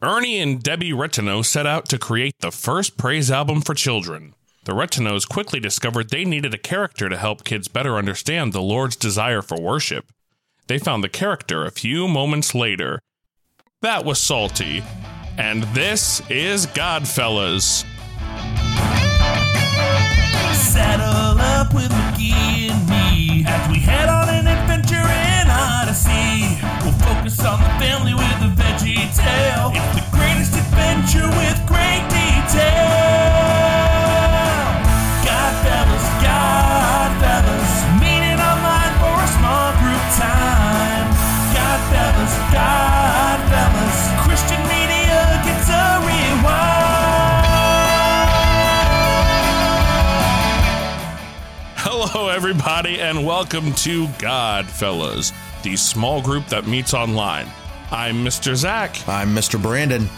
Ernie and Debbie Rettino set out to create the first praise album for children. The Rettinos quickly discovered they needed a character to help kids better understand the Lord's desire for worship. They found the character a few moments later. That was Psalty. And this is Godfellas. Saddle up with McGee and me as we head on It's the greatest adventure with great detail. Godfellas, Godfellas, meeting online for a small group time. Godfellas, Godfellas, Christian media gets a rewind. Hello, everybody, and welcome to Godfellas, the small group that meets online. I'm Mr. Zach. I'm Mr. Brandon.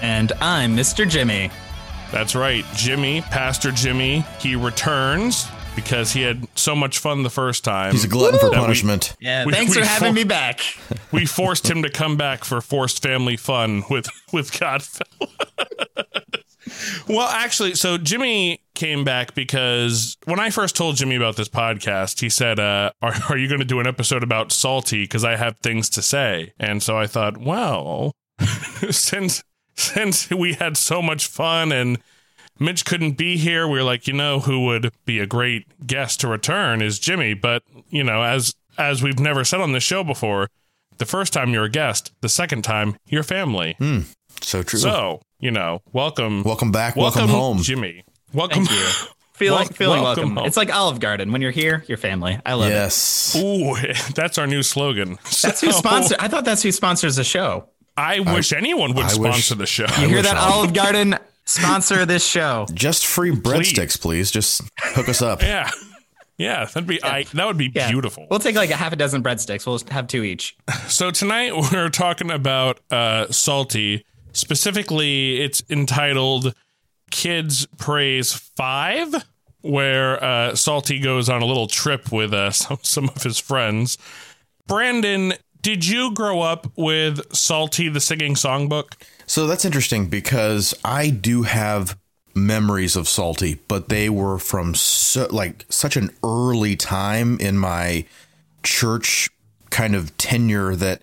And I'm Mr. Jimmy. That's right, Jimmy, Pastor Jimmy. He returns because he had so much fun the first time. He's a glutton for that we- punishment. Yeah, We- thanks we for having for- me back. we forced him to come back for forced family fun with with Godfellas. well, actually, so Jimmy came back because when I first told Jimmy about this podcast, he said, uh, "Are, are you going to do an episode about Psalty? Because I have things to say." And so I thought, well, since since we had so much fun and Mitch couldn't be here. We were like, you know, who would be a great guest to return is Jimmy. But you know, as as we've never said on this show before, the first time you're a guest, the second time you're family. So true. So you know, welcome, welcome back. Welcome, home. Jimmy. Welcome. Thank you. Feeling, Wel- feeling welcome welcome. It's like Olive Garden. When you're here, you're family. I love it. Yes. Ooh, that's our new slogan. That's who sponsor. I thought that's who sponsors the show. I wish anyone would I wish- sponsor the show. You hear that, all- Olive Garden? Sponsor this show. Just free breadsticks, please. Just hook us up. yeah, yeah, that'd be I, that would be Yeah. beautiful. We'll take like a half a dozen breadsticks. We'll have two each. So tonight we're talking about uh, Psalty. Specifically, it's entitled "Kids Praise 5, where uh, Psalty goes on a little trip with uh, some, some of his friends. Brandon, did you grow up with Psalty the Singing Songbook? So that's interesting because I do have memories of Psalty, but they were from so, like such an early time in my church kind of tenure that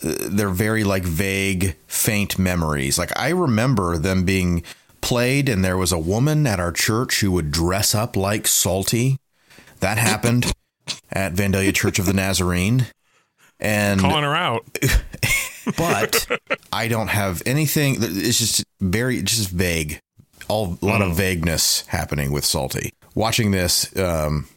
they're very like vague, faint memories. Like I remember them being played, and there was a woman at our church who would dress up like Psalty. That happened at Vandalia Church of the Nazarene. And Calling her out. but I don't have anything. It's just very just vague. All a lot of vagueness happening with Psalty. Watching this, um,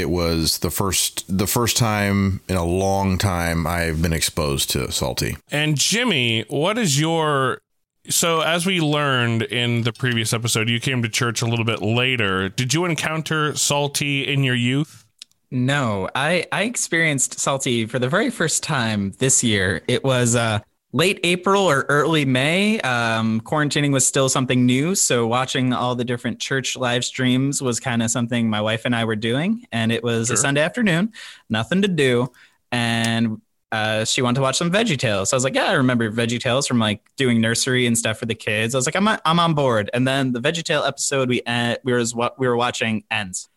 it was the first the first time in a long time I've been exposed to Psalty. And Jimmy, what is your so as we learned in the previous episode, you came to church a little bit later. Did you encounter Psalty in your youth? No, I I experienced psalty for the very first time this year. It was uh late April or early May. Um, quarantining was still something new, so watching all the different church live streams was kind of something my wife and I were doing. And it was Sure. a Sunday afternoon, nothing to do, and uh, she wanted to watch some Veggie Tales. So I was like, yeah, I remember Veggie Tales from like doing nursery and stuff for the kids. I was like, I'm I'm on board. And then the Veggie Tale episode we uh, we was what we were watching ends.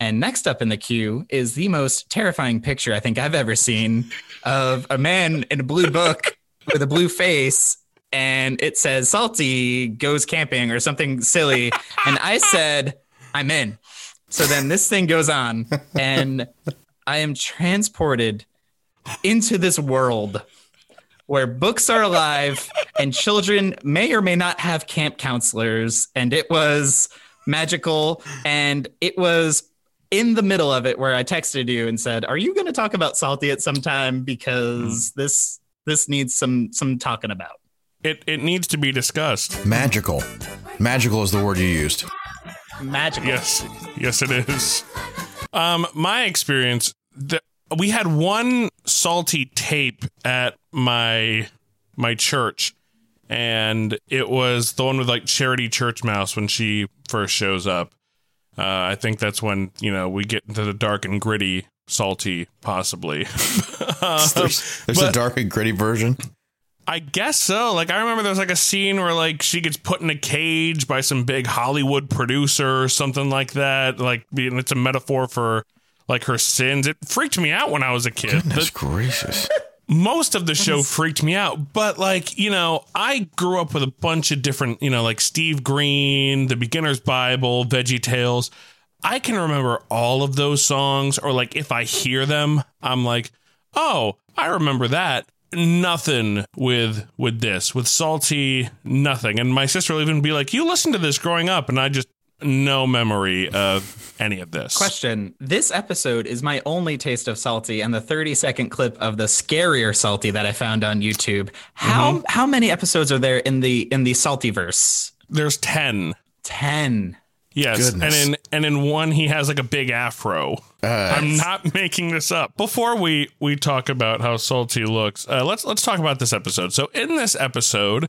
And next up in the queue is the most terrifying picture I think I've ever seen of a man in a blue book with a blue face. And it says Psalty goes camping or something silly. And I said, I'm in. So then this thing goes on, and I am transported into this world where books are alive and children may or may not have camp counselors. And it was magical. And it was in the middle of it where I texted you and said, Are you going to talk about Psalty at some time? Because this this needs some some talking about. It it needs to be discussed. Magical, magical is the word you used. Magical. Yes, yes, it is. Um, my experience, the, we had one psalty tape at my my church, and it was the one with like Charity Church Mouse when she first shows up. Uh, I think that's when you know we get into the dark and gritty, psalty, possibly. Um, There's, there's a dark and gritty version. I guess so. Like I remember there's like a scene where like she gets put in a cage by some big Hollywood producer or something like that. Like being it's a metaphor for like her sins. It freaked me out when I was a kid. Goodness The- gracious. most of the show freaked me out, but like, you know, I grew up with a bunch of different, you know, like Steve Green, The Beginner's Bible, Veggie Tales. I can remember all of those songs, or like if I hear them, I'm like, oh, I remember that. Nothing with with this with psalty nothing, and my sister will even be like, "You listened to this growing up," and I just no memory of any of this. Question: This episode is my only taste of psalty, and the 30 second clip of the scarier psalty that I found on YouTube. How mm-hmm. how many episodes are there in the in the psalty verse? There's ten. Ten. Yes, Goodness. and in and in one he has like a big afro. I'm not making this up. Before we we talk about how psalty looks, uh, let's let's talk about this episode. So in this episode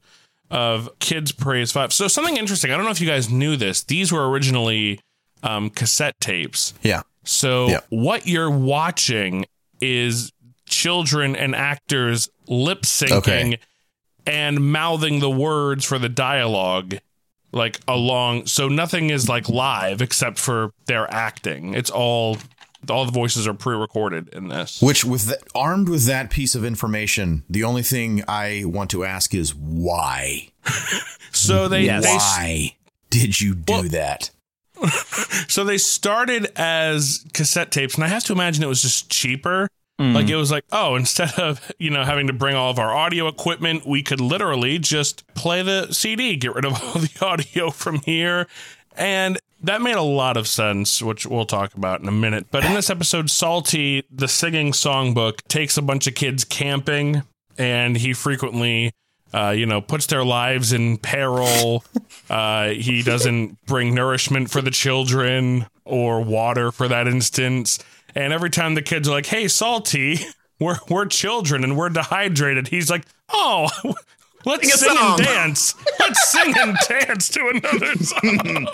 of Kids Praise Five, so something interesting. I don't know if you guys knew this. These were originally um, cassette tapes. Yeah. So Yeah. what you're watching is children and actors lip syncing Okay. and mouthing the words for the dialogue like along so nothing is like live except for their acting. It's all all the voices are pre-recorded in this. Which, with that, armed with that piece of information, the only thing I want to ask is why? So they, Yes. they Why did you do Well- that? so they started as cassette tapes and I have to imagine it was just cheaper. Like it was like, oh, instead of, you know, having to bring all of our audio equipment, we could literally just play the CD, get rid of all the audio from here. And that made a lot of sense, which we'll talk about in a minute. But in this episode, Psalty, the singing songbook, takes a bunch of kids camping and he frequently uh, you know, puts their lives in peril. Uh, he doesn't bring nourishment for the children or water for that instance. And every time the kids are like, "Hey, psalty, we're we're children and we're dehydrated," he's like, "Oh." Let's Sing sing song." and dance. Let's sing and dance to another song.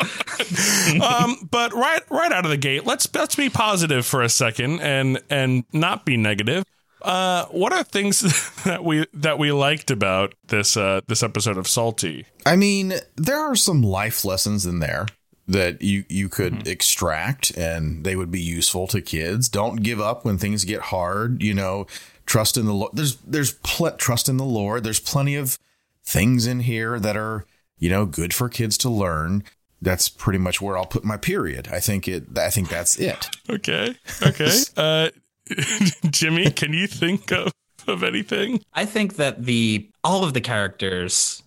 um, but right, right out of the gate, let's let's be positive for a second and and not be negative. Uh, what are things that we that we liked about this uh, this episode of Psalty? I mean, there are some life lessons in there that you you could extract and they would be useful to kids. Don't give up when things get hard, you know, trust in the Lord. There's there's pl- trust in the Lord. There's plenty of things in here that are, you know, good for kids to learn. That's pretty much where I'll put my period. I think it I think that's it. Okay, okay. uh, Jimmy, can you think of of anything? I think that the all of the characters,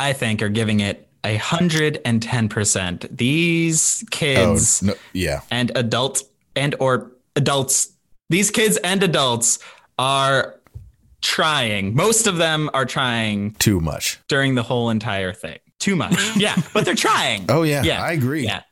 I think, are giving it a hundred and ten percent. These Oh, kids no, yeah. and adults and or adults, these kids and adults are trying. Most of them are trying Too much. during the whole entire thing. Too much, yeah, but they're trying. Oh yeah, yeah, I agree. Yeah,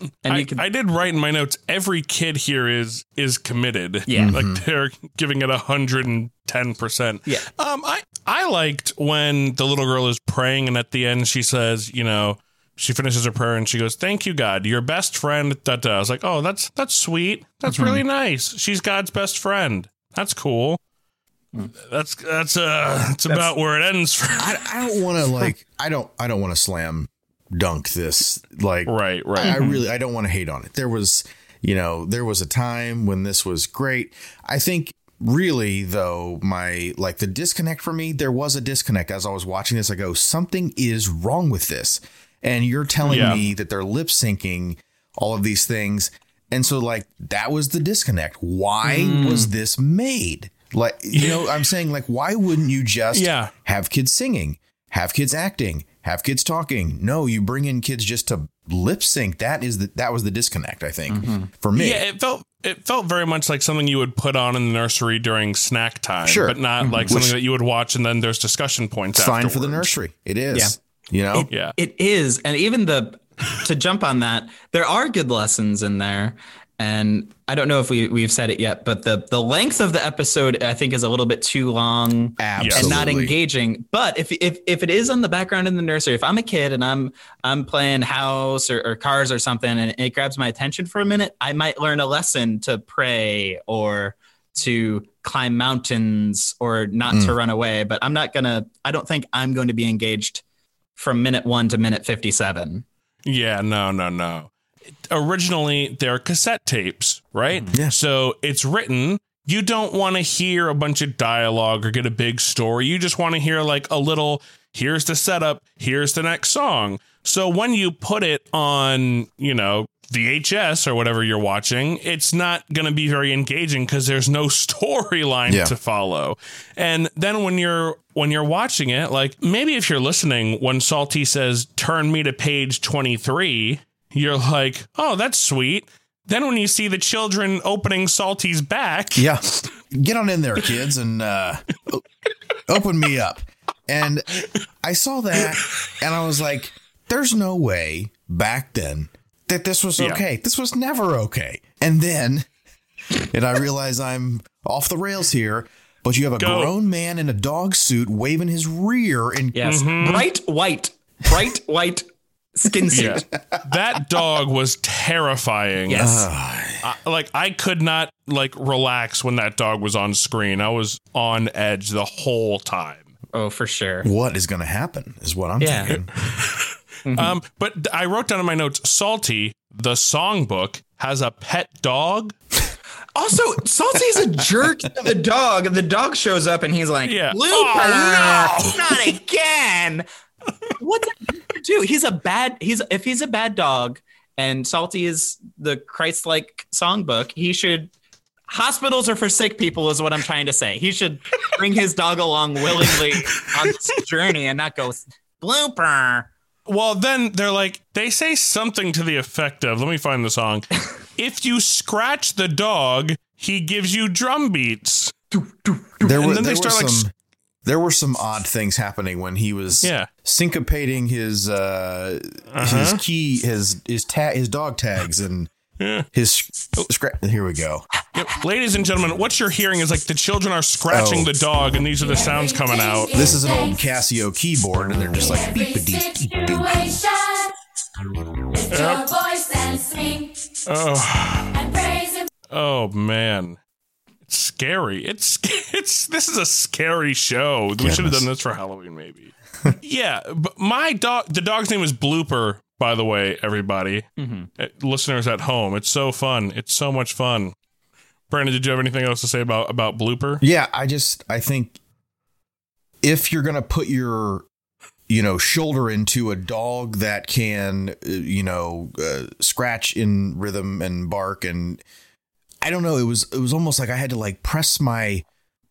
and I, you can I did write in my notes. Every kid here is is committed. Yeah. like they're giving it hundred and ten percent. Yeah. Um, I I liked when the little girl is praying, and at the end she says, you know, she finishes her prayer and she goes, "Thank you, God, your best friend." Da da. I was like, oh, that's that's sweet. That's really nice. She's God's best friend. That's cool. That's that's uh that's about where it ends for I, I don't want to like I don't I don't want to slam dunk this like right right. I mm-hmm. really I don't want to hate on it. There was you know there was a time when this was great. I think really though my like the disconnect for me there was a disconnect as I was watching this. I go something is wrong with this, and you're telling Yeah. me that they're lip syncing all of these things, and so like that was the disconnect. Why mm. was this made? Like you know I'm saying like why wouldn't you just Yeah. have kids singing, have kids acting, have kids talking. No, you bring in kids just to lip sync. That is the that was the disconnect, I think, mm-hmm. for me. Yeah, it felt it felt very much like something you would put on in the nursery during snack time, Sure. but not mm-hmm. like something that you would watch and then there's discussion points. it's fine for the nursery. It is. Yeah. You know? Yeah, It is, and even the to jump on that, there are good lessons in there. And I don't know if we we've said it yet, but the the length of the episode I think is a little bit too long Absolutely. and not engaging. But if if if it is on the background in the nursery, if I'm a kid and I'm I'm playing house or, or cars or something, and it grabs my attention for a minute, I might learn a lesson to pray or to climb mountains or not Mm. to run away. But I'm not gonna. I don't think I'm going to be engaged from minute one to minute fifty-seven. Yeah, no, no, no. Originally, they're cassette tapes, right? Mm-hmm. Yeah. So it's written. You don't want to hear a bunch of dialogue or get a big story. You just want to hear like a little, here's the setup, here's the next song. So when you put it on, you know, VHS or whatever you're watching, it's not going to be very engaging because there's no storyline Yeah. to follow. And then when you're when you're watching it, like maybe if you're listening, when Psalty says "Turn me to page 23," you're like, "Oh, that's sweet." Then when you see the children opening Psalty's back, Yeah. Get on in there, kids, and uh, open me up. And I saw that and I was like, there's no way back then that this was Yeah. okay. This was never okay. And then, and I realize I'm off the rails here, but you have a Go. grown man in a dog suit waving his rear and Yes, bright white, bright white skin Yeah. suit. that dog was terrifying. Yes. I, like I could not like relax when that dog was on screen. I was on edge the whole time. oh, for sure. what is going to happen is what I'm Yeah. thinking. Um, but I wrote down in my notes, Psalty, the songbook, has a pet dog. Also, Psalty's a jerk to the dog. The dog shows up and he's like, Yeah. Blooper, Oh, not again. What did Blooper do? He's a bad. He's if he's a bad dog, and Psalty is the Christ-like songbook. He should. Hospitals are for sick people, is what I'm trying to say. He should bring his dog along willingly on this journey and not go blooper. Well, then they're like, they say something to the effect of, let me find the song. if you scratch the dog, he gives you drum beats. There And were, then they there were start, like, some there were some odd things happening when he was Yeah. syncopating his uh Uh-huh. his key his his ta- his dog tags and his scra- here we go. Yep. Ladies and gentlemen, what you're hearing is like the children are scratching Oh. the dog, and these are the sounds coming out. This is an old Casio keyboard and they're just like beep a deep beep doop. Lift your voice and sing Oh, and praise him. oh man. It's scary. It's it's this is a scary show. We should have done this for Halloween, maybe. yeah, but my dog. The dog's name is Blooper. By the way, everybody, Uh, listeners at home, it's so fun. It's so much fun. Brandon, did you have anything else to say about about Blooper? Yeah, I just I think if you're gonna put your you know shoulder into a dog that can uh, you know uh, scratch in rhythm and bark and I don't know it was it was almost like I had to like press my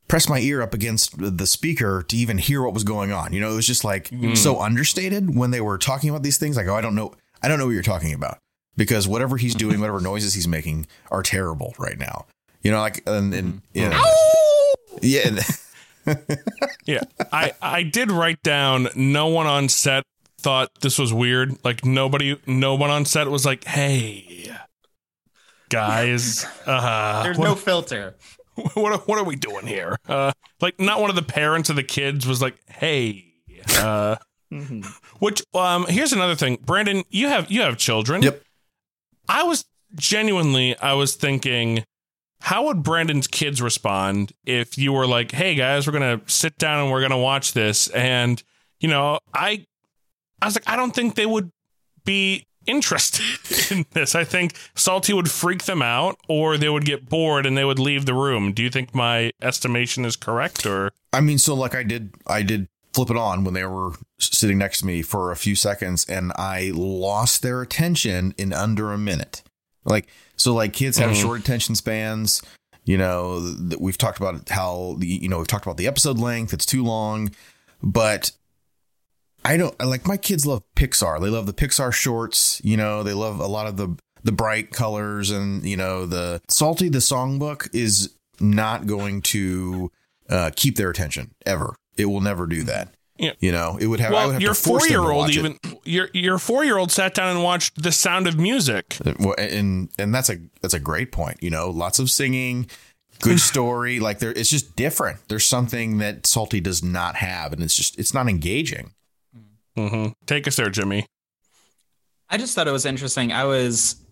press my ear up against the speaker to even hear what was going on. You know, it was just like mm-hmm. so understated when they were talking about these things. Like, oh, I don't know, I don't know what you're talking about because whatever he's doing, whatever noises he's making are terrible right now. You know, like and, and you know, yeah. Mm-hmm. Yeah, I I did write down. No one on set thought this was weird. Like nobody, no one on set was like, "Hey, guys, uh, There's what, no filter. what, are- what are we doing here?" Uh, like not one of the parents of the kids was like, "Hey." Uh, which um here's another thing brandon you have you have children Yep. i was genuinely i was thinking how would brandon's kids respond if you were like hey guys we're gonna sit down and we're gonna watch this and you know i i was like i don't think they would be interested in this i think psalty would freak them out or they would get bored and they would leave the room do you think my estimation is correct or I mean, so like I did, I did flip it on when they were sitting next to me for a few seconds, and I lost their attention in under a minute. Like, so like kids have Mhm. short attention spans. You know, th- we've talked about how the you know we've talked about the episode length; it's too long. But I don't like my kids love Pixar. They love the Pixar shorts. You know, they love a lot of the the bright colors and you know the psalty. The songbook is not going to uh, keep their attention ever. It will never do that. Yeah. You know, it would have. I would well have your four year old watch it. even your your four year old sat down and watched the sound of music Well, and and that's a that's a great point. You know, lots of singing, good story. Like there, it's just different. There's something that Psalty does not have, and it's just it's not engaging. Hmm Take us there, Jimmy. I just thought it was interesting. I was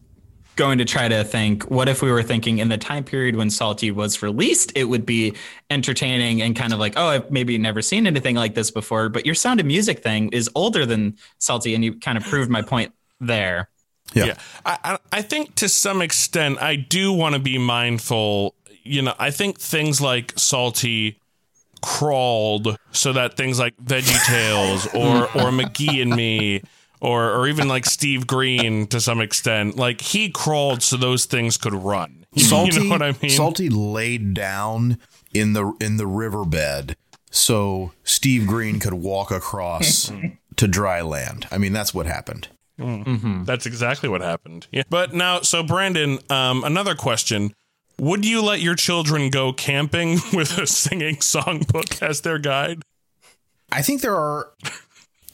going to try to think what if we were thinking in the time period when Psalty was released, it would be entertaining and kind of like, oh, I've maybe never seen anything like this before. But your sound of music thing is older than Psalty, and you kind of proved my point there. Yeah. Yeah, I, I I think to some extent I do want to be mindful. You know, I think things like psalty crawled so that things like Veggie Tales or or McGee and Me or or even like Steve Green to some extent, like he crawled so those things could run. You, Psalty, you know what I mean? Psalty laid down in the in the riverbed so Steve Green could walk across to dry land. I mean, that's what happened. That's exactly what happened. Yeah. But now, so Brandon, um, another question. Would you let your children go camping with a singing songbook as their guide? I think there are.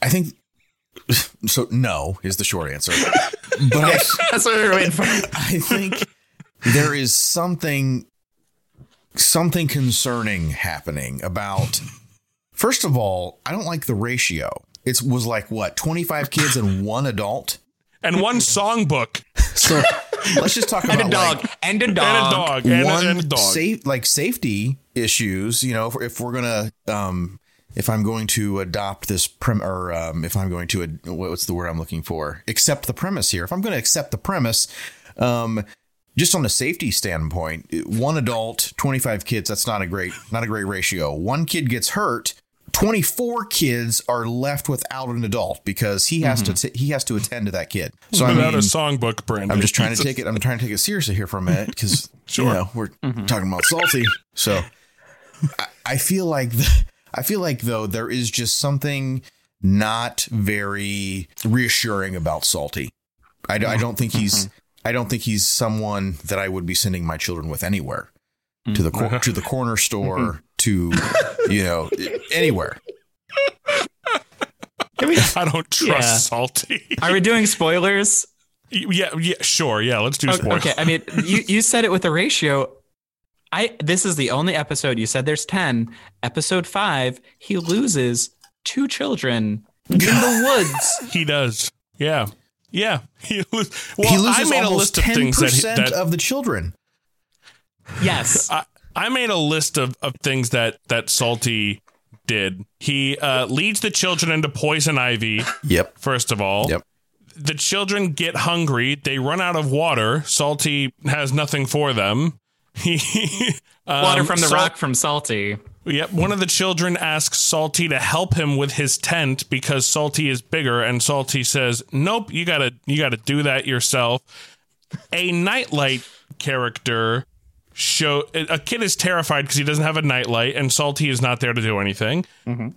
I think so. No is the short answer, but I, That's what we were waiting for. I think there is something something concerning happening about. First of all, I don't like the ratio. It was like what twenty five kids and one adult. And one songbook So let's just talk And about a dog. like, and a dog. and a dog and, a, one and a dog. safe like safety issues you know if, if we're gonna um if i'm going to adopt this prim or um if i'm going to ad- what's the word i'm looking for accept the premise here if i'm going to accept the premise um just on a safety standpoint one adult 25 kids that's not a great not a great ratio one kid gets hurt 24 kids are left without an adult because he has to mm-hmm. t- he has to attend to that kid so i Without mean a songbook, Brandon. I'm just trying to take it. I'm trying to take it seriously here for a minute because Sure. you know we're mm-hmm. talking about psalty. So I, I feel like the, I feel like though there is just something not very reassuring about psalty. I, I don't think he's mm-hmm. I don't think he's someone that I would be sending my children with anywhere to the cor- to the corner store to you know anywhere. I don't trust Yeah. Psalty. Are we doing spoilers? yeah, yeah, sure. Yeah, let's do Okay, spoilers. okay. I mean, you, you said it with a ratio. I this is the only episode you said there's 10. Episode 5, he loses two children in the woods. He does. Yeah. Yeah. He, was, well, he loses I made a list of ten things that, he- percent that of the children. Yes. I, I made a list of, of things that that Psalty did. He uh, leads the children into poison ivy. Yep. First of all, Yep. the children get hungry. They run out of water. Psalty has nothing for them. Um, Water from the Sal- rock from Psalty. Yep. One of the children asks Psalty to help him with his tent because Psalty is bigger, and Psalty says, "Nope, you gotta you gotta do that yourself." A nightlight character show a kid is terrified because he doesn't have a nightlight, and Psalty is not there to do anything.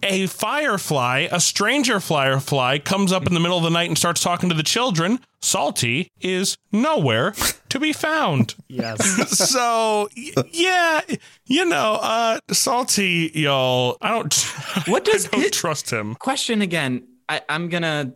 A firefly, a stranger firefly, comes up in the middle of the night and starts talking to the children. Psalty is nowhere to be found Yes. so y- yeah, you know, uh psalty y'all. I don't. What does I don't it- trust him? Question again. I, I'm gonna.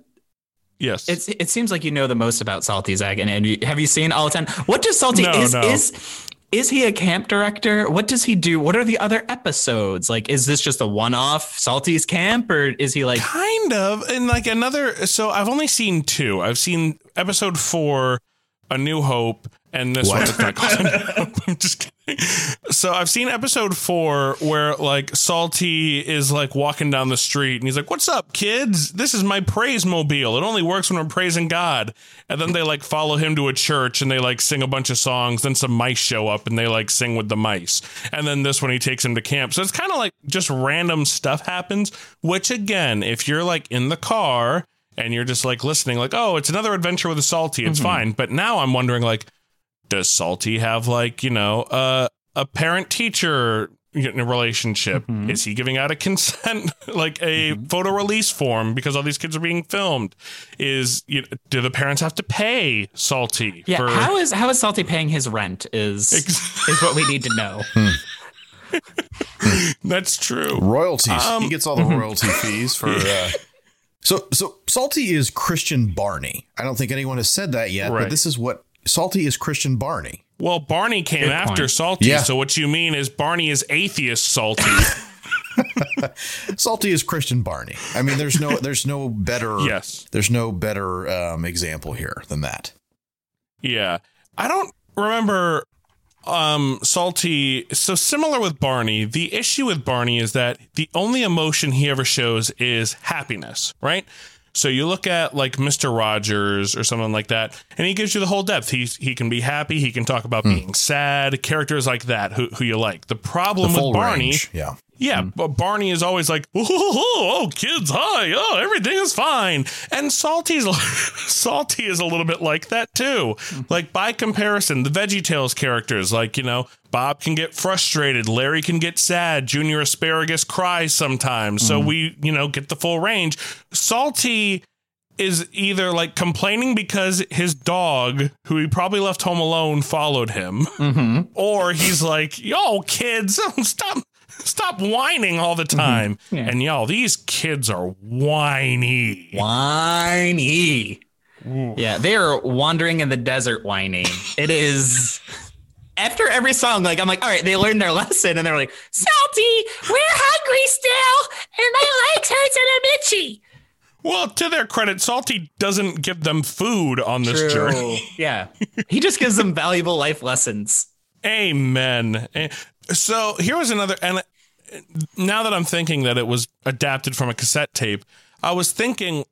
Yes, It's. It seems like you know the most about Psalty Zach, and, and you, have you seen all ten? What does Psalty No, is no. is? Is he a camp director? What does he do? What are the other episodes? Like, is this just a one-off Psalty's camp, or is he like? kind of. And like another. So I've only seen two. I've seen episode four, A New Hope, and this one. It's not called A New Hope. I'm just kidding. So I've seen episode four where like Psalty is like walking down the street and he's like, "What's up, kids? This is my praise mobile. It only works when I'm praising God." And then they like follow him to a church and they like sing a bunch of songs. Then some mice show up and they like sing with the mice. And then this one he takes him to camp. So it's kind of like just random stuff happens. Which again, if you're like in the car and you're just like listening, like, "Oh, it's another adventure with a Psalty," it's mm-hmm. fine. But now I'm wondering like does Psalty have like you know uh, a parent teacher relationship? Is he giving out a consent like a photo release form because all these kids are being filmed? Is you know, do the parents have to pay Psalty? Yeah. for- How is how is Psalty paying his rent? Is is what we need to know. That's true. royalties. Um, he gets all the royalty fees for. Uh, so so Psalty is Christian Barney. I don't think anyone has said that yet, Right. but this is what Psalty is Christian Barney. Well, Barney came Good after point. Psalty, Yeah. so what you mean is Barney is atheist Psalty. Psalty is Christian Barney. I mean, there's no there's no better yes. there's no better um, example here than that. Yeah. I don't remember um psalty so similar with barney the issue with barney is that the only emotion he ever shows is happiness right so you look at like mr rogers or someone like that and he gives you the whole depth he's he can be happy he can talk about hmm. being sad characters like that who, who you like the The problem full with barney range. Yeah. Yeah, mm. but Barney is always like, oh, oh, oh, kids, hi, oh, everything is fine. And Psalty's Psalty is a little bit like that too. Mm-hmm. Like by comparison, the VeggieTales characters, like you know, Bob can get frustrated, Larry can get sad, Junior Asparagus cries sometimes. So mm-hmm. we, you know, get the full range. Psalty is either like complaining because his dog, who he probably left home alone, followed him, mm-hmm. or he's like, "Yo, kids, stop, stop whining all the mm-hmm. time." Yeah. And y'all, these kids are whiny. Whiny. Yeah, they are wandering in the desert whining. It is after every song, like I'm like, all right, they learned their lesson and they're like, Psalty, we're hungry still, and my legs hurts and I'm itchy. Well, to their credit, Psalty doesn't give them food on this journey. Yeah. He just gives them valuable life lessons. Amen. So here was another, and now that I'm thinking that it was adapted from a cassette tape, I was thinking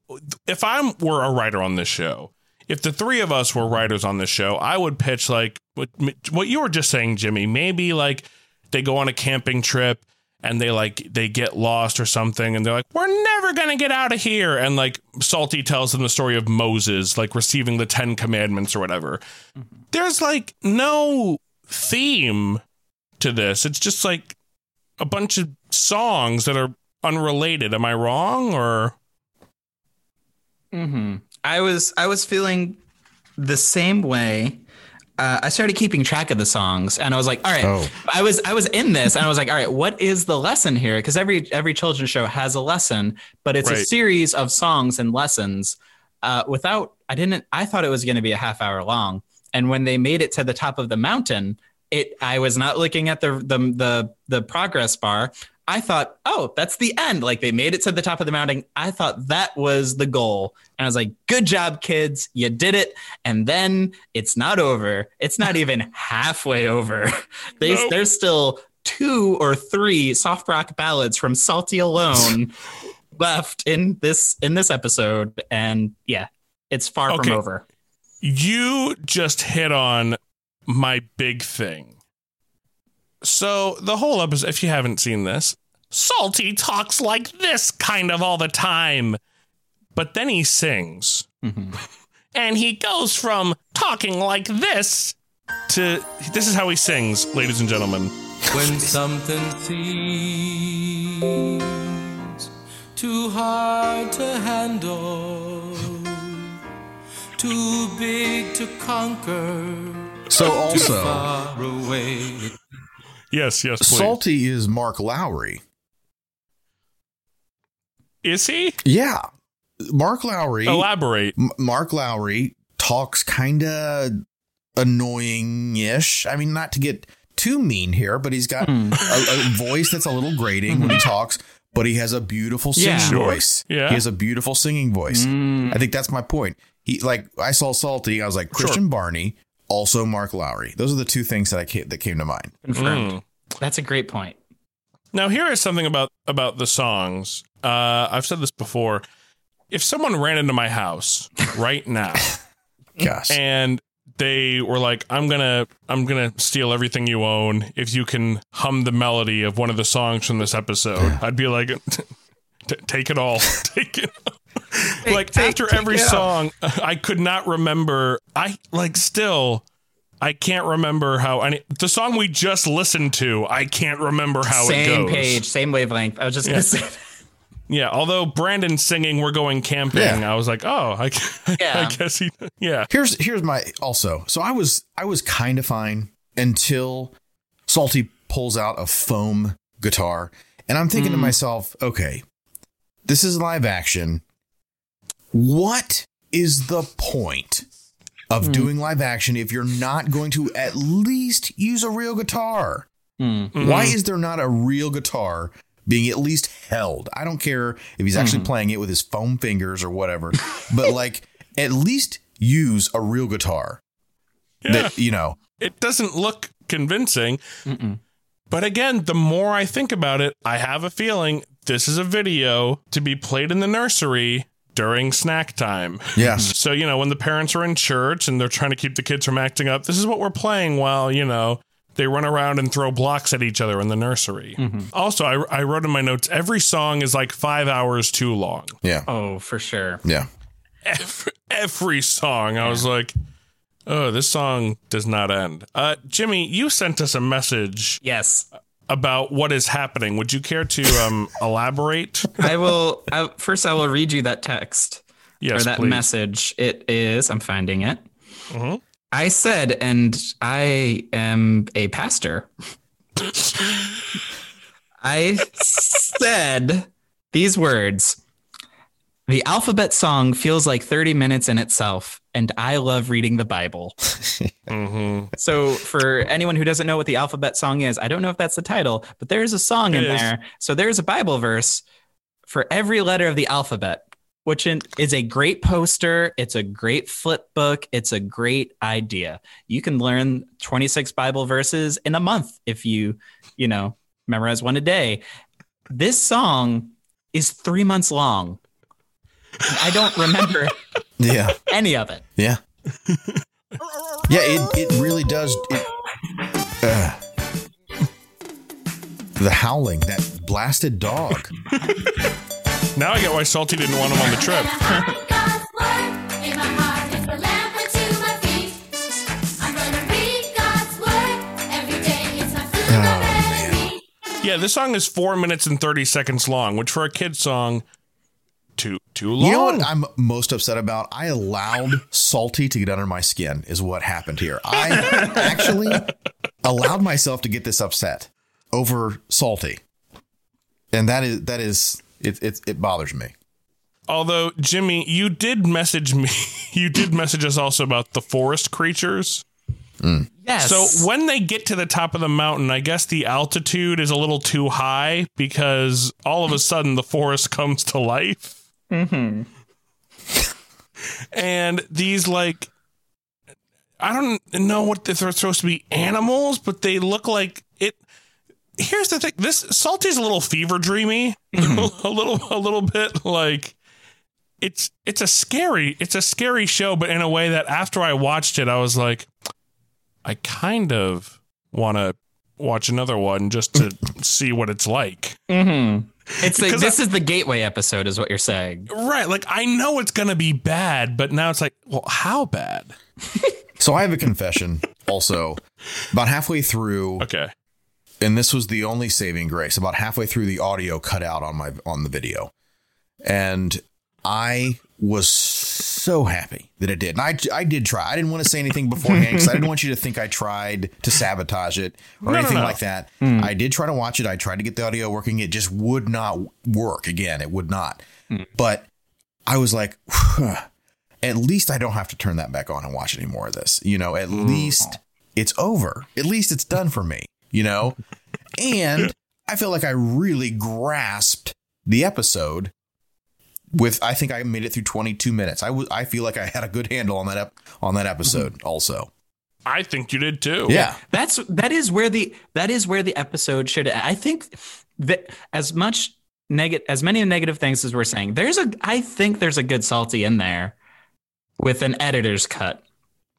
if I were a writer on this show, if the three of us were writers on this show, I would pitch like what, what you were just saying, Jimmy. Maybe like they go on a camping trip and they like they get lost or something and they're like we're never going to get out of here and like psalty tells them the story of moses like receiving the 10 commandments or whatever mm-hmm. there's like no theme to this it's just like a bunch of songs that are unrelated am i wrong or Mm-hmm. I was I was feeling the same way. Uh, I started keeping track of the songs, and I was like, "All right." Oh. I was I was in this, and I was like, "All right, what is the lesson here?" Because every every children's show has a lesson, but it's a series of songs and lessons. Uh, without, I didn't. I thought it was going to be a half hour long, and when they made it to the top of the mountain, it. I was not looking at the the the the progress bar. I thought, oh, that's the end. Like they made it to the top of the mountain. I thought that was the goal. And I was like, good job, kids. You did it. And then it's not over. It's not even halfway over. They, Nope. There's still two or three soft rock ballads from Psalty Alone left in this in this episode. And yeah, it's far Okay. from over. you just hit on my big thing. So the whole episode, if you haven't seen this, Psalty talks like this kind of all the time, but then he sings, mm-hmm. and he goes from talking like this to this is how he sings, ladies and gentlemen. When something seems too hard to handle, too big to conquer, So also. Yes, yes, please. Psalty is Mark Lowry. Is he? Yeah. Mark Lowry. Elaborate. M- Mark Lowry talks kind of annoying ish. I mean, not to get too mean here, but he's got a, a voice that's a little grating when he talks, but he has a beautiful singing Yeah. Voice. Yeah. He has a beautiful singing voice. I think that's my point. He like I saw Psalty, I was like Christian Barney, also Mark Lowry. Those are the two things that I came, that came to mind. Confirmed. Mm. That's a great point. Now here is something about about the songs. Uh, I've said this before. If someone ran into my house right now Gosh. and they were like, "I'm gonna I'm gonna steal everything you own if you can hum the melody of one of the songs from this episode," I'd be like, "Take it all, take it." Like take- after take every it out. song, I could not remember. I like still. I can't remember how any the song we just listened to. I can't remember how it goes. same page, same wavelength. I was just Yeah. gonna say. Yeah, although Brandon singing "We're Going Camping," Yeah. I was like, "Oh, I, I guess he." Yeah, Here's here's my also. So I was I was kind of fine until Psalty pulls out a foam guitar, and I'm thinking to mm. myself, okay, this is live action. What is the point of hmm. doing live action if you're not going to at least use a real guitar? Hmm. Why hmm. is there not a real guitar being at least held? I don't care if he's actually playing it with his foam fingers or whatever, but like at least use a real guitar. that you know. it doesn't look convincing. But again, the more I think about it, I have a feeling this is a video to be played in the nursery during snack time. Yes. So, you know, when the parents are in church and they're trying to keep the kids from acting up, this is what we're playing while, you know, they run around and throw blocks at each other in the nursery. Also, I, I wrote in my notes every song is like five hours too long. Yeah. Oh, for sure. Yeah. Every, every song. I was like, oh, this song does not end. Uh, Jimmy, you sent us a message Yes. About what is happening. Would you care to um, elaborate? I will. I, first, I will read you that text Yes, or that please. message. It is. I'm finding it. Mhm. I said, and I am a pastor. I said these words. The alphabet song feels like 30 minutes in itself, and I love reading the Bible. Mhm. So, for anyone who doesn't know what the alphabet song is, I don't know if that's the title, but there's a song in It is. there. So, there's a Bible verse for every letter of the alphabet, which is a great poster. It's a great flip book. It's a great idea. You can learn 26 Bible verses in a month if you, you know, memorize one a day. This song is three months long. I don't remember Yeah. any of it. Yeah. Yeah, it, it really does. It, uh, the howling, that blasted dog. Now I get why Psalty didn't want him on the trip. God's word in my heart is a lamp unto my feet. I'm gonna read God's word every day. It's my food Oh, my remedy. Yeah, this song is four minutes and 30 seconds long, which for a kid's song, too too long. You know what I'm most upset about? I allowed Psalty to get under my skin, is what happened here. I actually allowed myself to get this upset over Psalty. And that is, that is, it, it, it bothers me. Although, Jimmy, you did message me. You did message us also about the forest creatures. Mm. Yes. So when they get to the top of the mountain, I guess the altitude is a little too high because all of a sudden the forest comes to life. Mhm. And these like I don't know what they're supposed to be animals, but they look like it. Here's the thing: this Psalty's a little fever dreamy, a little, a little bit like it's it's a scary it's a scary show, but in a way that after I watched it, I was like, I kind of want to watch another one just to see what it's like. Mm-hmm. It's like Because this is the gateway episode, is what you're saying. Right? Like I know it's gonna be bad, but now it's like, well, how bad? So I have a confession also. About halfway through, Okay. and this was the only saving grace. About halfway through, the audio cut out on my on the video, and I was so happy that it did. And I I did try. I didn't want to say anything beforehand because I didn't want you to think I tried to sabotage it or no, anything no. like that. Hmm. I did try to watch it. I tried to get the audio working. It just would not work. Again, it would not. Hmm. But I was like. At least I don't have to turn that back on and watch any more of this. You know, at hmm. least it's over. At least it's done for me, you know? And I feel like I really grasped the episode with I think I made it through 22 minutes. I was I feel like I had a good handle on that ep- on that episode also. I think you did too. Yeah. That's that is where the that is where the episode should. I think that as much negative as many negative things as we're saying, there's a I think there's a good psalty in there with an editor's cut.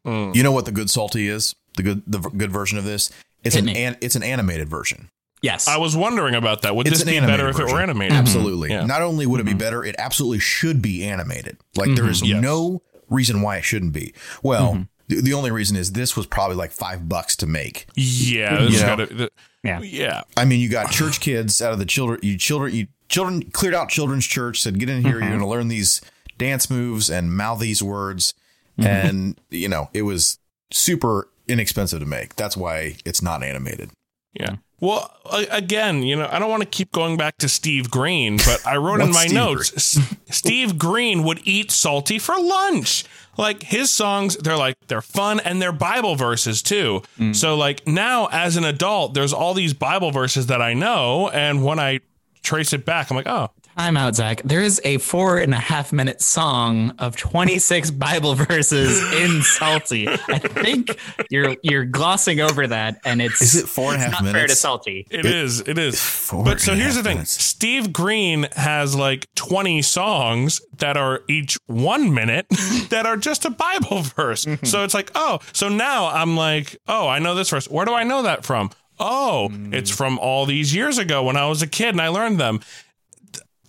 Mm. You know what the good psalty is? The good the v- good version of this? It's Hit an, an it's an animated version. Yes. I was wondering about that. Would It's this be better animated if it were animated? Mm-hmm. Absolutely. Yeah. Not only would it be mm-hmm. better, it absolutely should be animated. Like there mm-hmm. is Yes. no reason why it shouldn't be. Well, the, the only reason is this was probably like five bucks to make. Yeah. This You know? gotta, the, Yeah. Yeah. I mean, you got church kids out of the children. You children. You children cleared out children's church. Said, "Get in here. You're going to learn these dance moves and mouth these words." And you know, it was super inexpensive to make. That's why it's not animated. Yeah. Well, again, you know, I don't want to keep going back to Steve Green, but I wrote in my Steve notes S- Steve Green would eat psalty for lunch. Like his songs, they're like they're fun and they're Bible verses too. Mm. So like now as an adult, there's all these Bible verses that I know, and when I trace it back, I'm like, oh, I'm out, Zach. There is a four and a half minute song of 26 Bible verses in Psalty. I think you're you're glossing over that, and it's Is it four and a half not fair to minutes? Psalty. It is. It is. Four But so and a here's the thing minutes. Steve Green has like 20 songs that are each one minute that are just a Bible verse. Mm-hmm. So it's like, oh, so now I'm like, oh, I know this verse. Where do I know that from? Oh, Mm. it's from all these years ago when I was a kid and I learned them.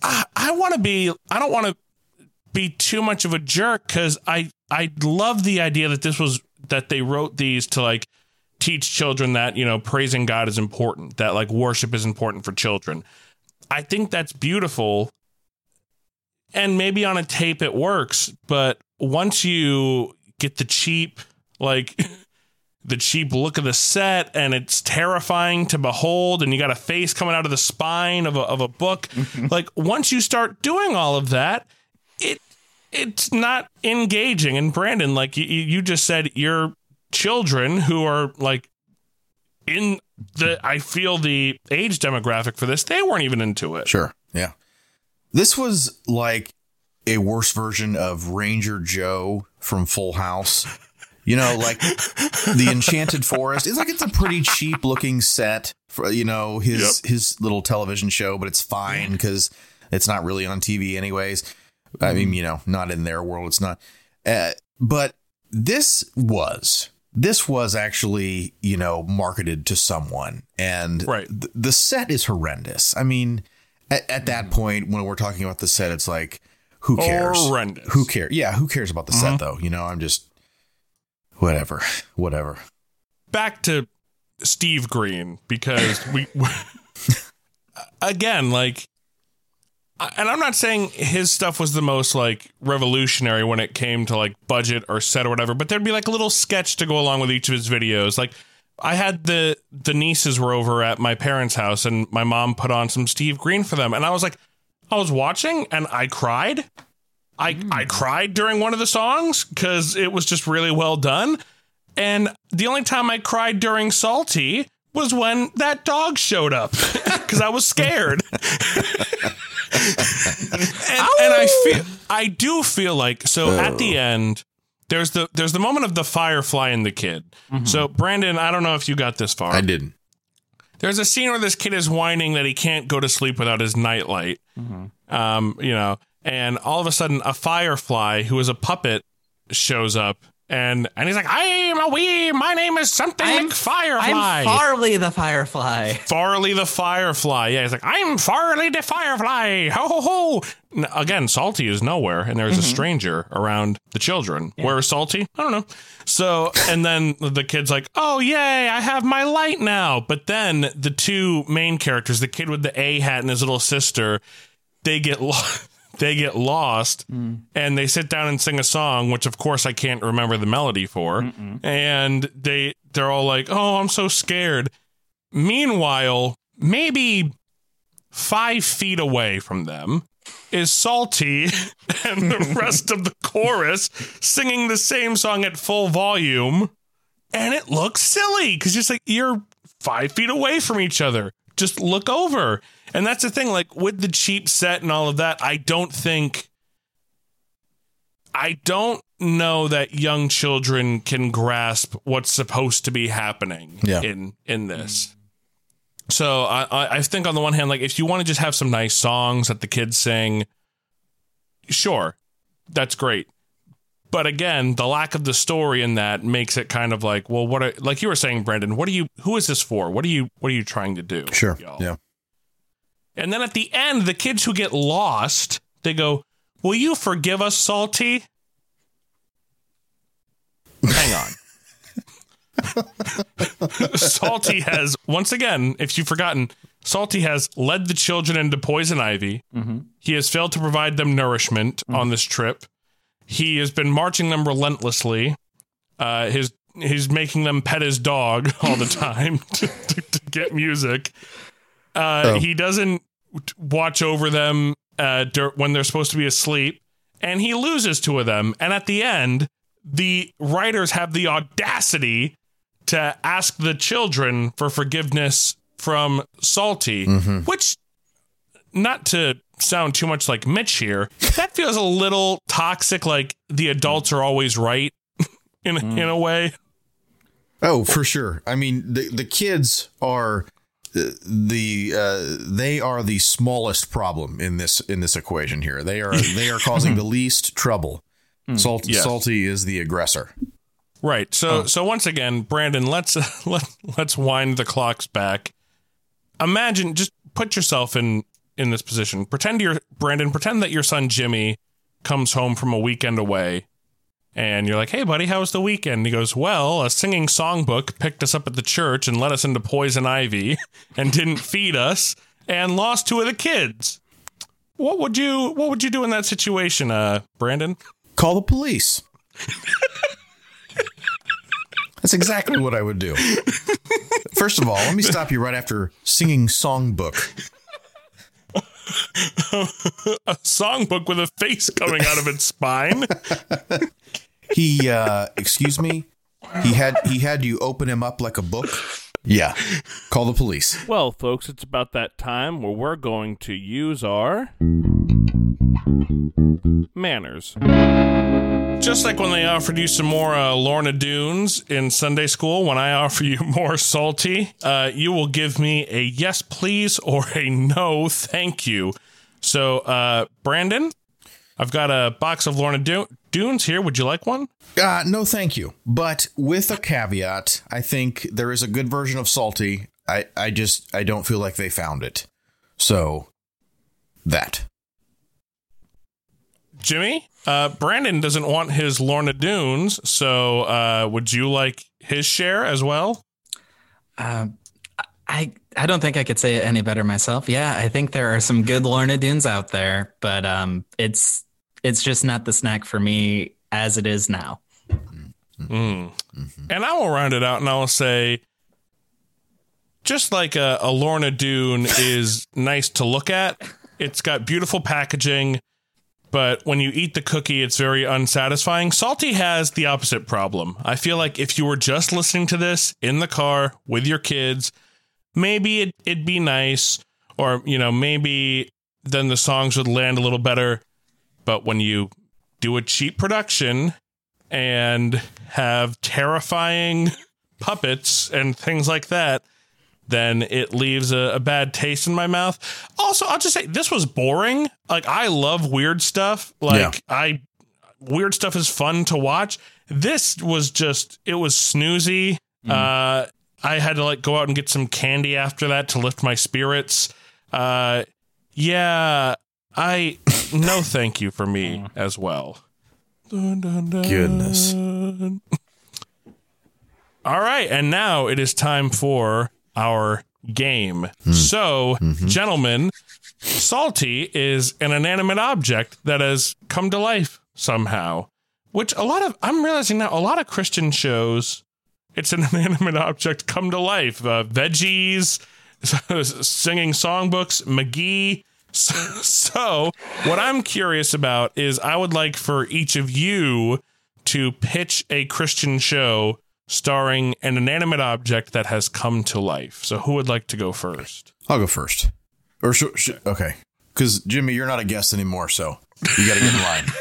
I, I want to be, I don't want to be too much of a jerk because I, I love the idea that this was, that they wrote these to like, teach children that you know praising god is important that like worship is important for children. I think that's beautiful and maybe on a tape it works but once you get the cheap like the cheap look of the set and it's terrifying to behold and you got a face coming out of the spine of a, of a book like once you start doing all of that it it's not engaging and brandon like you, you just said your children who are like in the i feel the age demographic for this they weren't even into it Sure. Yeah. This was like a worse version of Ranger Joe from Full House. You know, like the Enchanted Forest. It's like it's a pretty cheap looking set for you know his his little television show, but it's fine because it's not really on TV anyways. I mean, mm-hmm. you know, not in their world. It's not. Uh, but this was this was actually you know marketed to someone, and Right. th- the set is horrendous. I mean, at, at that mm-hmm. point when we're talking about the set, it's like who cares? Horrendous. Who cares? Yeah, who cares about the set mm-hmm. though? You know, I'm just whatever, whatever. back to Steve Green because we again like and I'm not saying his stuff was the most like revolutionary when it came to like budget or set or whatever, but there'd be like a little sketch to go along with each of his videos. Like I had the the nieces were over at my parents' house and my mom put on some Steve Green for them and I was like I was watching and I cried. I hmm. I cried during one of the songs cuz it was just really well done. And the only time I cried during Psalty was when that dog showed up because I was scared. and, and I feel I do feel like so at the oh. end there's the there's the moment of the firefly and the kid. Mm-hmm. So Brandon, I don't know if you got this far. I didn't. There's a scene where this kid is whining that he can't go to sleep without his nightlight. Mm-hmm. Um, you know, and all of a sudden a firefly who is a puppet shows up and and he's like, I'm a wee, my name is something I'm- like Firefly. I'm Farley the Firefly. Farley the Firefly. Yeah, he's like, I'm Farley the Firefly. Ho ho ho. Again, Psalty is nowhere, and there's a mm-hmm. stranger around the children. Where is Psalty? I don't know. So, and then the kid's like, oh, yay, I have my light now. But then the two main characters, the kid with the A hat and his little sister, they get lost. They get lost and they sit down and sing a song, which of course I can't remember the melody for. And they they're all like, "Oh, I'm so scared." Meanwhile, maybe five feet away from them is Psalty and the rest of the chorus singing the same song at full volume. And it looks silly because just like you're five feet away from each other. Just look over. And that's the thing, like with the cheap set and all of that, I don't think I don't know that young children can grasp what's supposed to be happening Yeah. in in this. So I, I think on the one hand, like if you want to just have some nice songs that the kids sing, sure, that's great. But again, the lack of the story in that makes it kind of like, well, what? Are, like you were saying, Brendan, what are you? Who is this for? What are you? What are you trying to do? Sure. y'all? Yeah. And then at the end, the kids who get lost, they go, "Will you forgive us, Psalty?" Hang on. Psalty has once again, if you've forgotten, Psalty has led the children into poison ivy. He has failed to provide them nourishment on this trip. He has been marching them relentlessly. Uh, his he's making them pet his dog all the time to, to, to get music. Uh, Oh. He doesn't t- watch over them uh, when they're supposed to be asleep, and he loses two of them. And at the end, the writers have the audacity to ask the children for forgiveness from Psalty, which not to sound too much like Mitch here. That feels a little toxic. Like the adults are always right in in a way. Oh, for sure. I mean, the the kids are the uh, they are the smallest problem in this in this equation here. They are they are causing the least trouble. Salt, Yes. Psalty is the aggressor. Right. So so once again, Brandon, let's let let's wind the clocks back. Imagine just put yourself in in this position. Pretend you're Brandon, pretend that your son Jimmy comes home from a weekend away and you're like, "Hey buddy, how was the weekend?" He goes, "Well, a singing songbook picked us up at the church and led us into poison ivy and didn't feed us and lost two of the kids." What would you what would you do in that situation, uh Brandon? Call the police. That's exactly what I would do. First of all, let me stop you right after singing songbook. A songbook with a face coming out of its spine? He uh excuse me. He had he had you open him up like a book. Yeah. Call the police. Well, folks, it's about that time where we're going to use our manners. Just like when they offered you some more uh, Lorna Doones in Sunday school, when I offer you more psalty, uh, you will give me a yes, please, or a no, thank you. So, uh, Brandon, I've got a box of Lorna Du- Doones here. Would you like one? Uh, no, thank you. But with a caveat, I think there is a good version of psalty. I, I just I don't feel like they found it. So that. Jimmy, uh, Brandon doesn't want his Lorna Doones, so uh, would you like his share as well? Um, I I don't think I could say it any better myself. Yeah, I think there are some good Lorna Doones out there, but um, it's it's just not the snack for me as it is now. Mm. And I will round it out and I will say, just like a, a Lorna Doone is nice to look at, it's got beautiful packaging, but when you eat the cookie, it's very unsatisfying. Psalty has the opposite problem. I feel like if you were just listening to this in the car with your kids, maybe it, it'd be nice, or, you know, maybe then the songs would land a little better. But when you do a cheap production, and have terrifying puppets and things like that, then it leaves a, a bad taste in my mouth. Also, I'll just say this was boring. Like I love weird stuff. Like Yeah. I weird stuff is fun to watch. This was just it was snoozy. Uh I had to like go out and get some candy after that to lift my spirits. Uh yeah, I no thank you for me mm. as well. Dun, dun, dun. Goodness. All right, and now it is time for our game. Hmm. So, mm-hmm. gentlemen, Psalty is an inanimate object that has come to life somehow. Which a lot of I'm realizing now a lot of Christian shows, it's an inanimate object come to life. Uh, veggies, singing songbooks, McGee. So, so, what I'm curious about is I would like for each of you to pitch a Christian show starring an inanimate object that has come to life. So, who would like to go first? I'll go first. Or sh- sh- okay. Because Jimmy, you're not a guest anymore, so you got to get in line.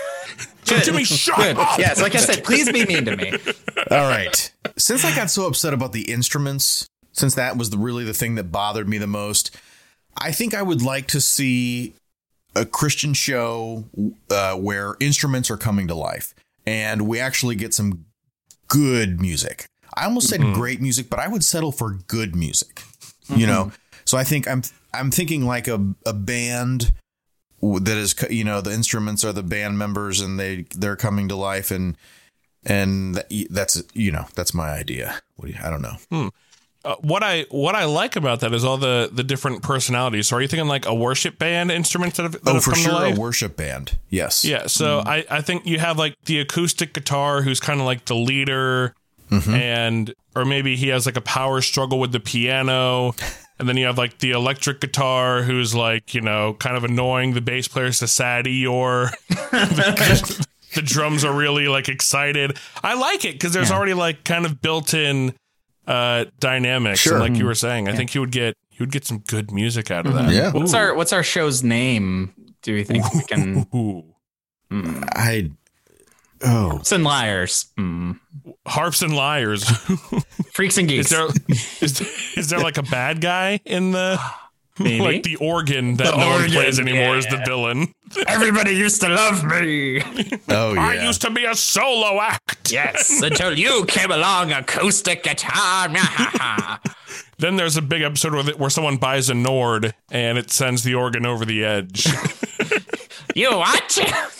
So, Jimmy, shut Good. up. Yes, like I said, please be mean to me. All right. Since I got so upset about the instruments, since that was the, really the thing that bothered me the most, I think I would like to see a Christian show uh, where instruments are coming to life and we actually get some good music. I almost said mm-hmm. great music, but I would settle for good music. You mm-hmm. know, so I think I'm I'm thinking like a a band that is you know the instruments are the band members and they they're coming to life and and that- that's you know that's my idea. What do you, I don't know. Hmm. Uh, what I what I like about that is all the the different personalities. So, are you thinking like a worship band instruments that have, that Oh, have for sure, a worship band. Yes. Yeah, so I, I think you have like the acoustic guitar who's kind of like the leader, and or maybe he has like a power struggle with the piano, and then you have like the electric guitar who's like you know kind of annoying the bass player's to sad or the, the drums are really like excited. I like it because there's already like kind of built in uh dynamics. Sure. And like you were saying, I think you would get you would get some good music out of that. Yeah. What's our what's our show's name do we think we can? Ooh. I oh Some liars, mm. Harps and lyres. freaks and is geeks. there is, is there like a bad guy in the Maybe. like the organ that The no one plays anymore is the villain? Everybody used to love me. oh yeah. I used to be a solo act. Yes, until you came along, acoustic guitar. Then there's a big episode where, where someone buys a Nord and it sends the organ over the edge. you what?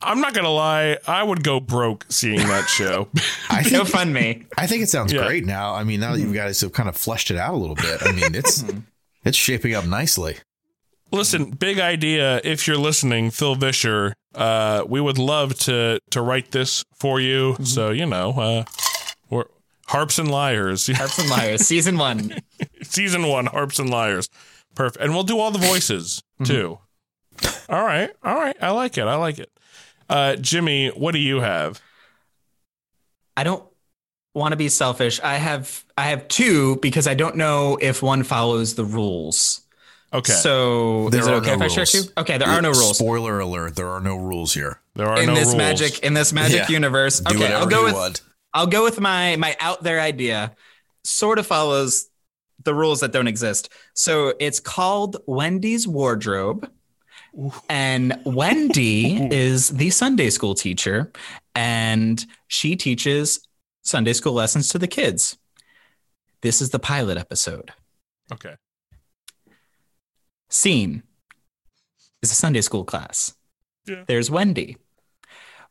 I'm not gonna lie, I would go broke seeing that show. I Go think fund me. I think it sounds Yeah. great now. I mean, now that you guys have kind of fleshed it out a little bit. I mean, it's it's shaping up nicely. Listen, big idea. If you're listening, Phil Vischer, uh, we would love to to write this for you. So you know, uh, we're harps and lyres, Harps and lyres, season one. season one, harps and lyres, perfect. And we'll do all the voices too. All right, all right. I like it. I like it. Uh, Jimmy, what do you have? I don't want to be selfish. I have I have two because I don't know if one follows the rules. Okay, So There is it okay no if I share two? Okay, there are no rules. Spoiler alert: there are no rules here. there are in no this rules. magic in this magic Yeah. universe. Do okay, whatever I'll go you with want. I'll go with my my out there idea. Sort of follows the rules that don't exist. So it's called Wendy's wardrobe. And Wendy is the Sunday school teacher and she teaches Sunday school lessons to the kids. This is the pilot episode. Okay. Scene is a Sunday school class. Yeah. There's Wendy.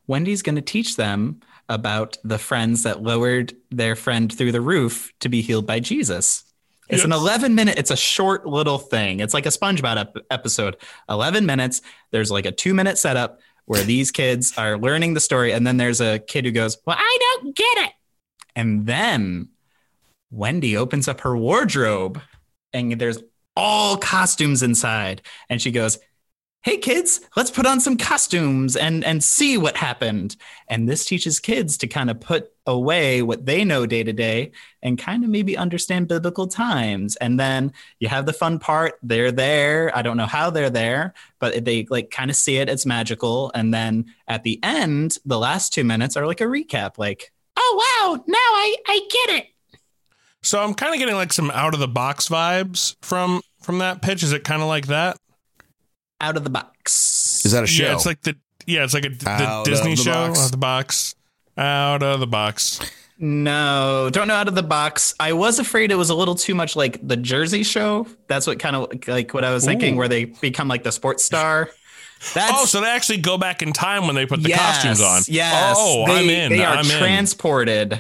Wendy's going to teach them about the friends that lowered their friend through the roof to be healed by Jesus. It's an 11 minute, it's a short little thing. It's like a SpongeBob ep- episode. 11 minutes. There's like a two minute setup where these kids are learning the story. And then there's a kid who goes, Well, I don't get it. And then Wendy opens up her wardrobe and there's all costumes inside. And she goes, Hey kids, let's put on some costumes and and see what happened. And this teaches kids to kind of put away what they know day to day and kind of maybe understand biblical times. And then you have the fun part. They're there. I don't know how they're there, but they like kind of see it. It's magical. And then at the end, the last two minutes are like a recap, like, oh wow, now I I get it. So I'm kind of getting like some out of the box vibes from from that pitch. Is it kind of like that? Out of the box. Is that a show? Yeah, it's like the yeah, it's like a the Out Disney of the show box. out of the box. Out of the box. No, don't know out of the box. I was afraid it was a little too much like the Jersey show. That's what kind of like what I was thinking, Ooh. where they become like the sports star. That's oh, so they actually go back in time when they put the yes, costumes on. Yes, Oh, they, I'm in. They are I'm transported.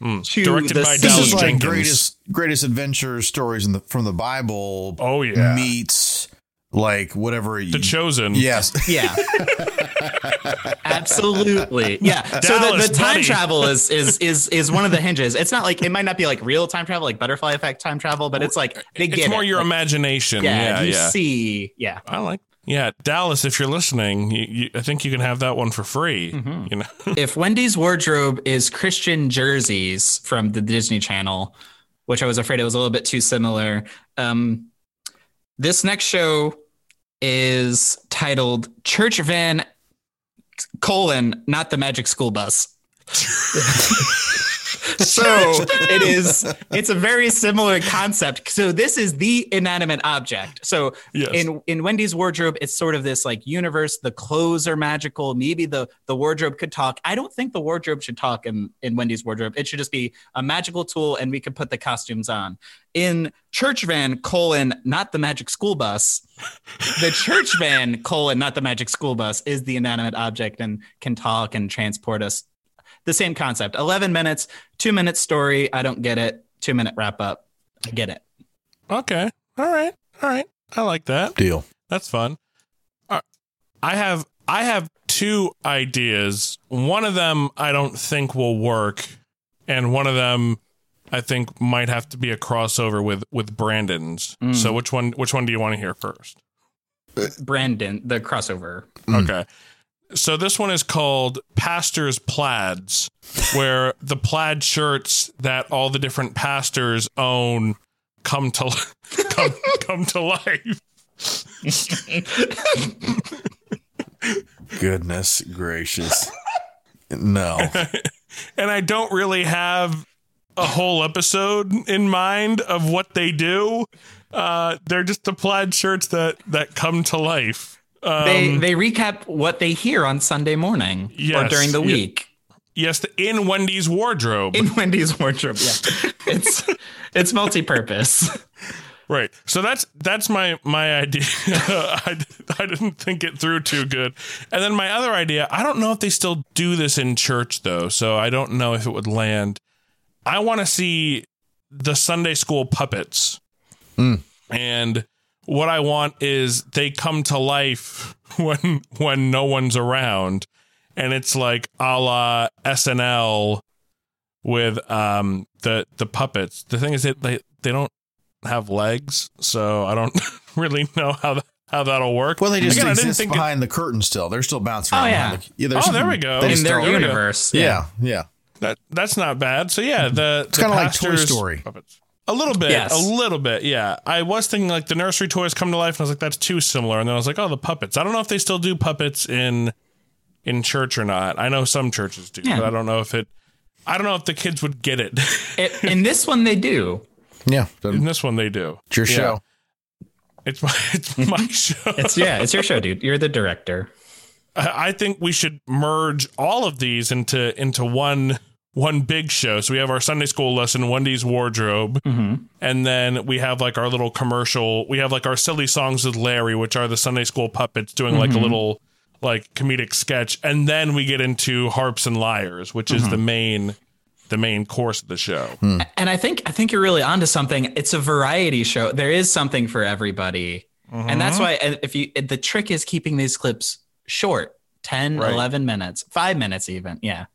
Mm. to Directed the by scene. this is like Jenkins. greatest greatest adventure stories in the from the Bible. Oh yeah, meets like whatever. You, the chosen. yes, Yeah, absolutely. Yeah. so the, the time buddy. travel is is is is one of the hinges. It's not like it might not be like real time travel, like butterfly effect time travel, but it's like they get it's more it. your Like, imagination. Yeah, Yeah, you yeah. see. Yeah. I like. Yeah, Dallas, if you're listening, you, you, I think you can have that one for free. Mm-hmm. You know, if Wendy's wardrobe is Christian jerseys from the Disney Channel, which I was afraid it was a little bit too similar, um, this next show is titled Church Van colon not the Magic School Bus. so it is it's a very similar concept. So this is the inanimate object. So Yes. in in wendy's wardrobe it's sort of this like universe. The clothes are magical. Maybe the the wardrobe could talk. I don't think the wardrobe should talk in in wendy's wardrobe. It should just be a magical tool and we could put the costumes on. In church van colon not the magic school bus. The church van colon not the magic school bus is the inanimate object and can talk and transport us the same concept 11 minutes two minute story i don't get it two minute wrap up i get it okay, all right, all right. I like that. deal. That's fun. Uh, I have I have two ideas. One of them I don't think will work, and one of them I think might have to be a crossover with with Brandon's. Mm. So which one which one do you want to hear first? brandon the crossover Okay. So this one is called Pastor's Plaids, where the plaid shirts that all the different pastors own come to come come to life. Goodness gracious. No. and I don't really have a whole episode in mind of what they do. Uh, they're just the plaid shirts that that come to life. Um, they they recap what they hear on Sunday morning or during the yeah. week yes, in Wendy's wardrobe. in Wendy's wardrobe. Yeah, it's it's multi-purpose. Right. So that's that's my my idea. I, I didn't think it through too good. And then my other idea, I don't know if they still do this in church though, so I don't know if it would land. I want to see the Sunday school puppets. And what I want is they come to life when when no one's around. And it's like a la SNL with um the the puppets. The thing is that they they don't have legs, so I don't really know how th- how that'll work. Well, they just Again, I didn't exist think it- behind the curtain still. They're still bouncing Oh, around. yeah. the- yeah Oh, there we go. in just their don't- universe. Yeah, yeah. that that's not bad. So yeah, the it's kinda like Toy Story. Puppets. A little bit, Yes. a little bit, yeah. I was thinking like the nursery toys come to life, and I was like, that's too similar. And then I was like, oh, the puppets. I don't know if they still do puppets in in church or not. I know some churches do, Yeah. but I don't know if it. I don't know if the kids would get it. It, in this one, they do. Yeah. in this one, they do. It's your Yeah. show. It's my it's my show. It's yeah, it's your show, dude. You're the director. I I think we should merge all of these into into one one big show. So we have our Sunday school lesson, Wendy's wardrobe, mm-hmm. and then we have like our little commercial. We have like our silly songs with Larry, which are the Sunday school puppets doing like a mm-hmm. little like comedic sketch, and then we get into harps and lyres, which is mm-hmm. the main the main course of the show. Hmm. And I think I think you're really onto something. It's a variety show. There is something for everybody. And that's why if you the trick is keeping these clips short, 10, Right. 11 minutes, 5 minutes even. Yeah.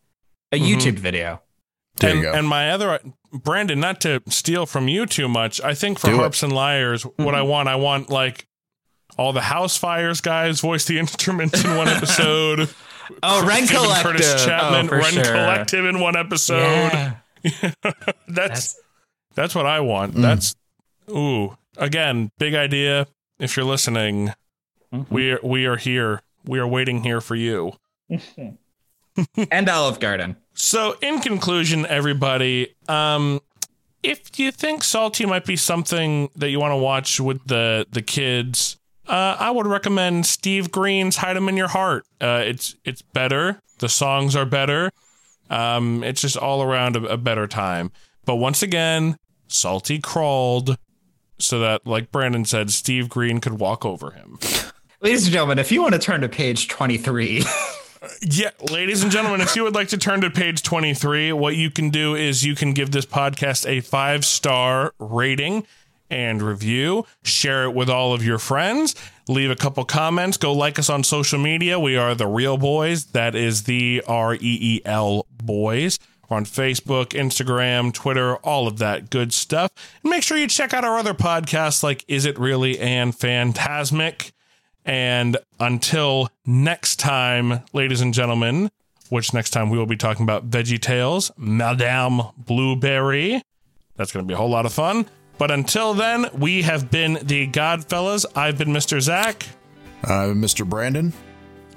A mm-hmm. YouTube video. There and, you go. and my other Brandon, not to steal from you too much, I think for Do it. harps and lyres, what I mm-hmm. want, I want like all the house fires guys voice the instruments in one episode. Oh, Rend David Collective. Curtis Chapman, oh, for Rend sure. Collective in one episode. Yeah. That's That's that's what I want. Mm. That's ooh again big idea. If you're listening, mm-hmm. we are we are here. We are waiting here for you. and Olive Garden. So, in conclusion, everybody, um, if you think Psalty might be something that you want to watch with the the kids, uh, I would recommend Steve Green's "Hide 'Em in Your Heart." Uh, it's it's better. The songs are better. Um, it's just all around a, a better time. But once again, Psalty crawled so that, like Brandon said, Steve Green could walk over him. Ladies and gentlemen, if you want to turn to page 23, Yeah, ladies and gentlemen, if you would like to turn to page 23, what you can do is you can give this podcast a five star rating and review, share it with all of your friends, leave a couple comments, go like us on social media. We are the Reel Boys. That is the R E E L Boys. We're on Facebook, Instagram, Twitter, all of that good stuff. And make sure you check out our other podcasts like Is It Really and Phantasmic. And until next time, ladies and gentlemen, which next time we will be talking about Veggie Tales, Madame Blueberry. That's going to be a whole lot of fun. But until then, we have been the Godfellas. I've been Mr. Zach. I'm Mr. Brandon.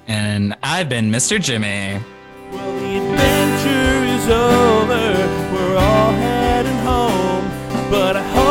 And I've been Mr. Jimmy. Well, the adventure is over. We're all heading home. But I hope.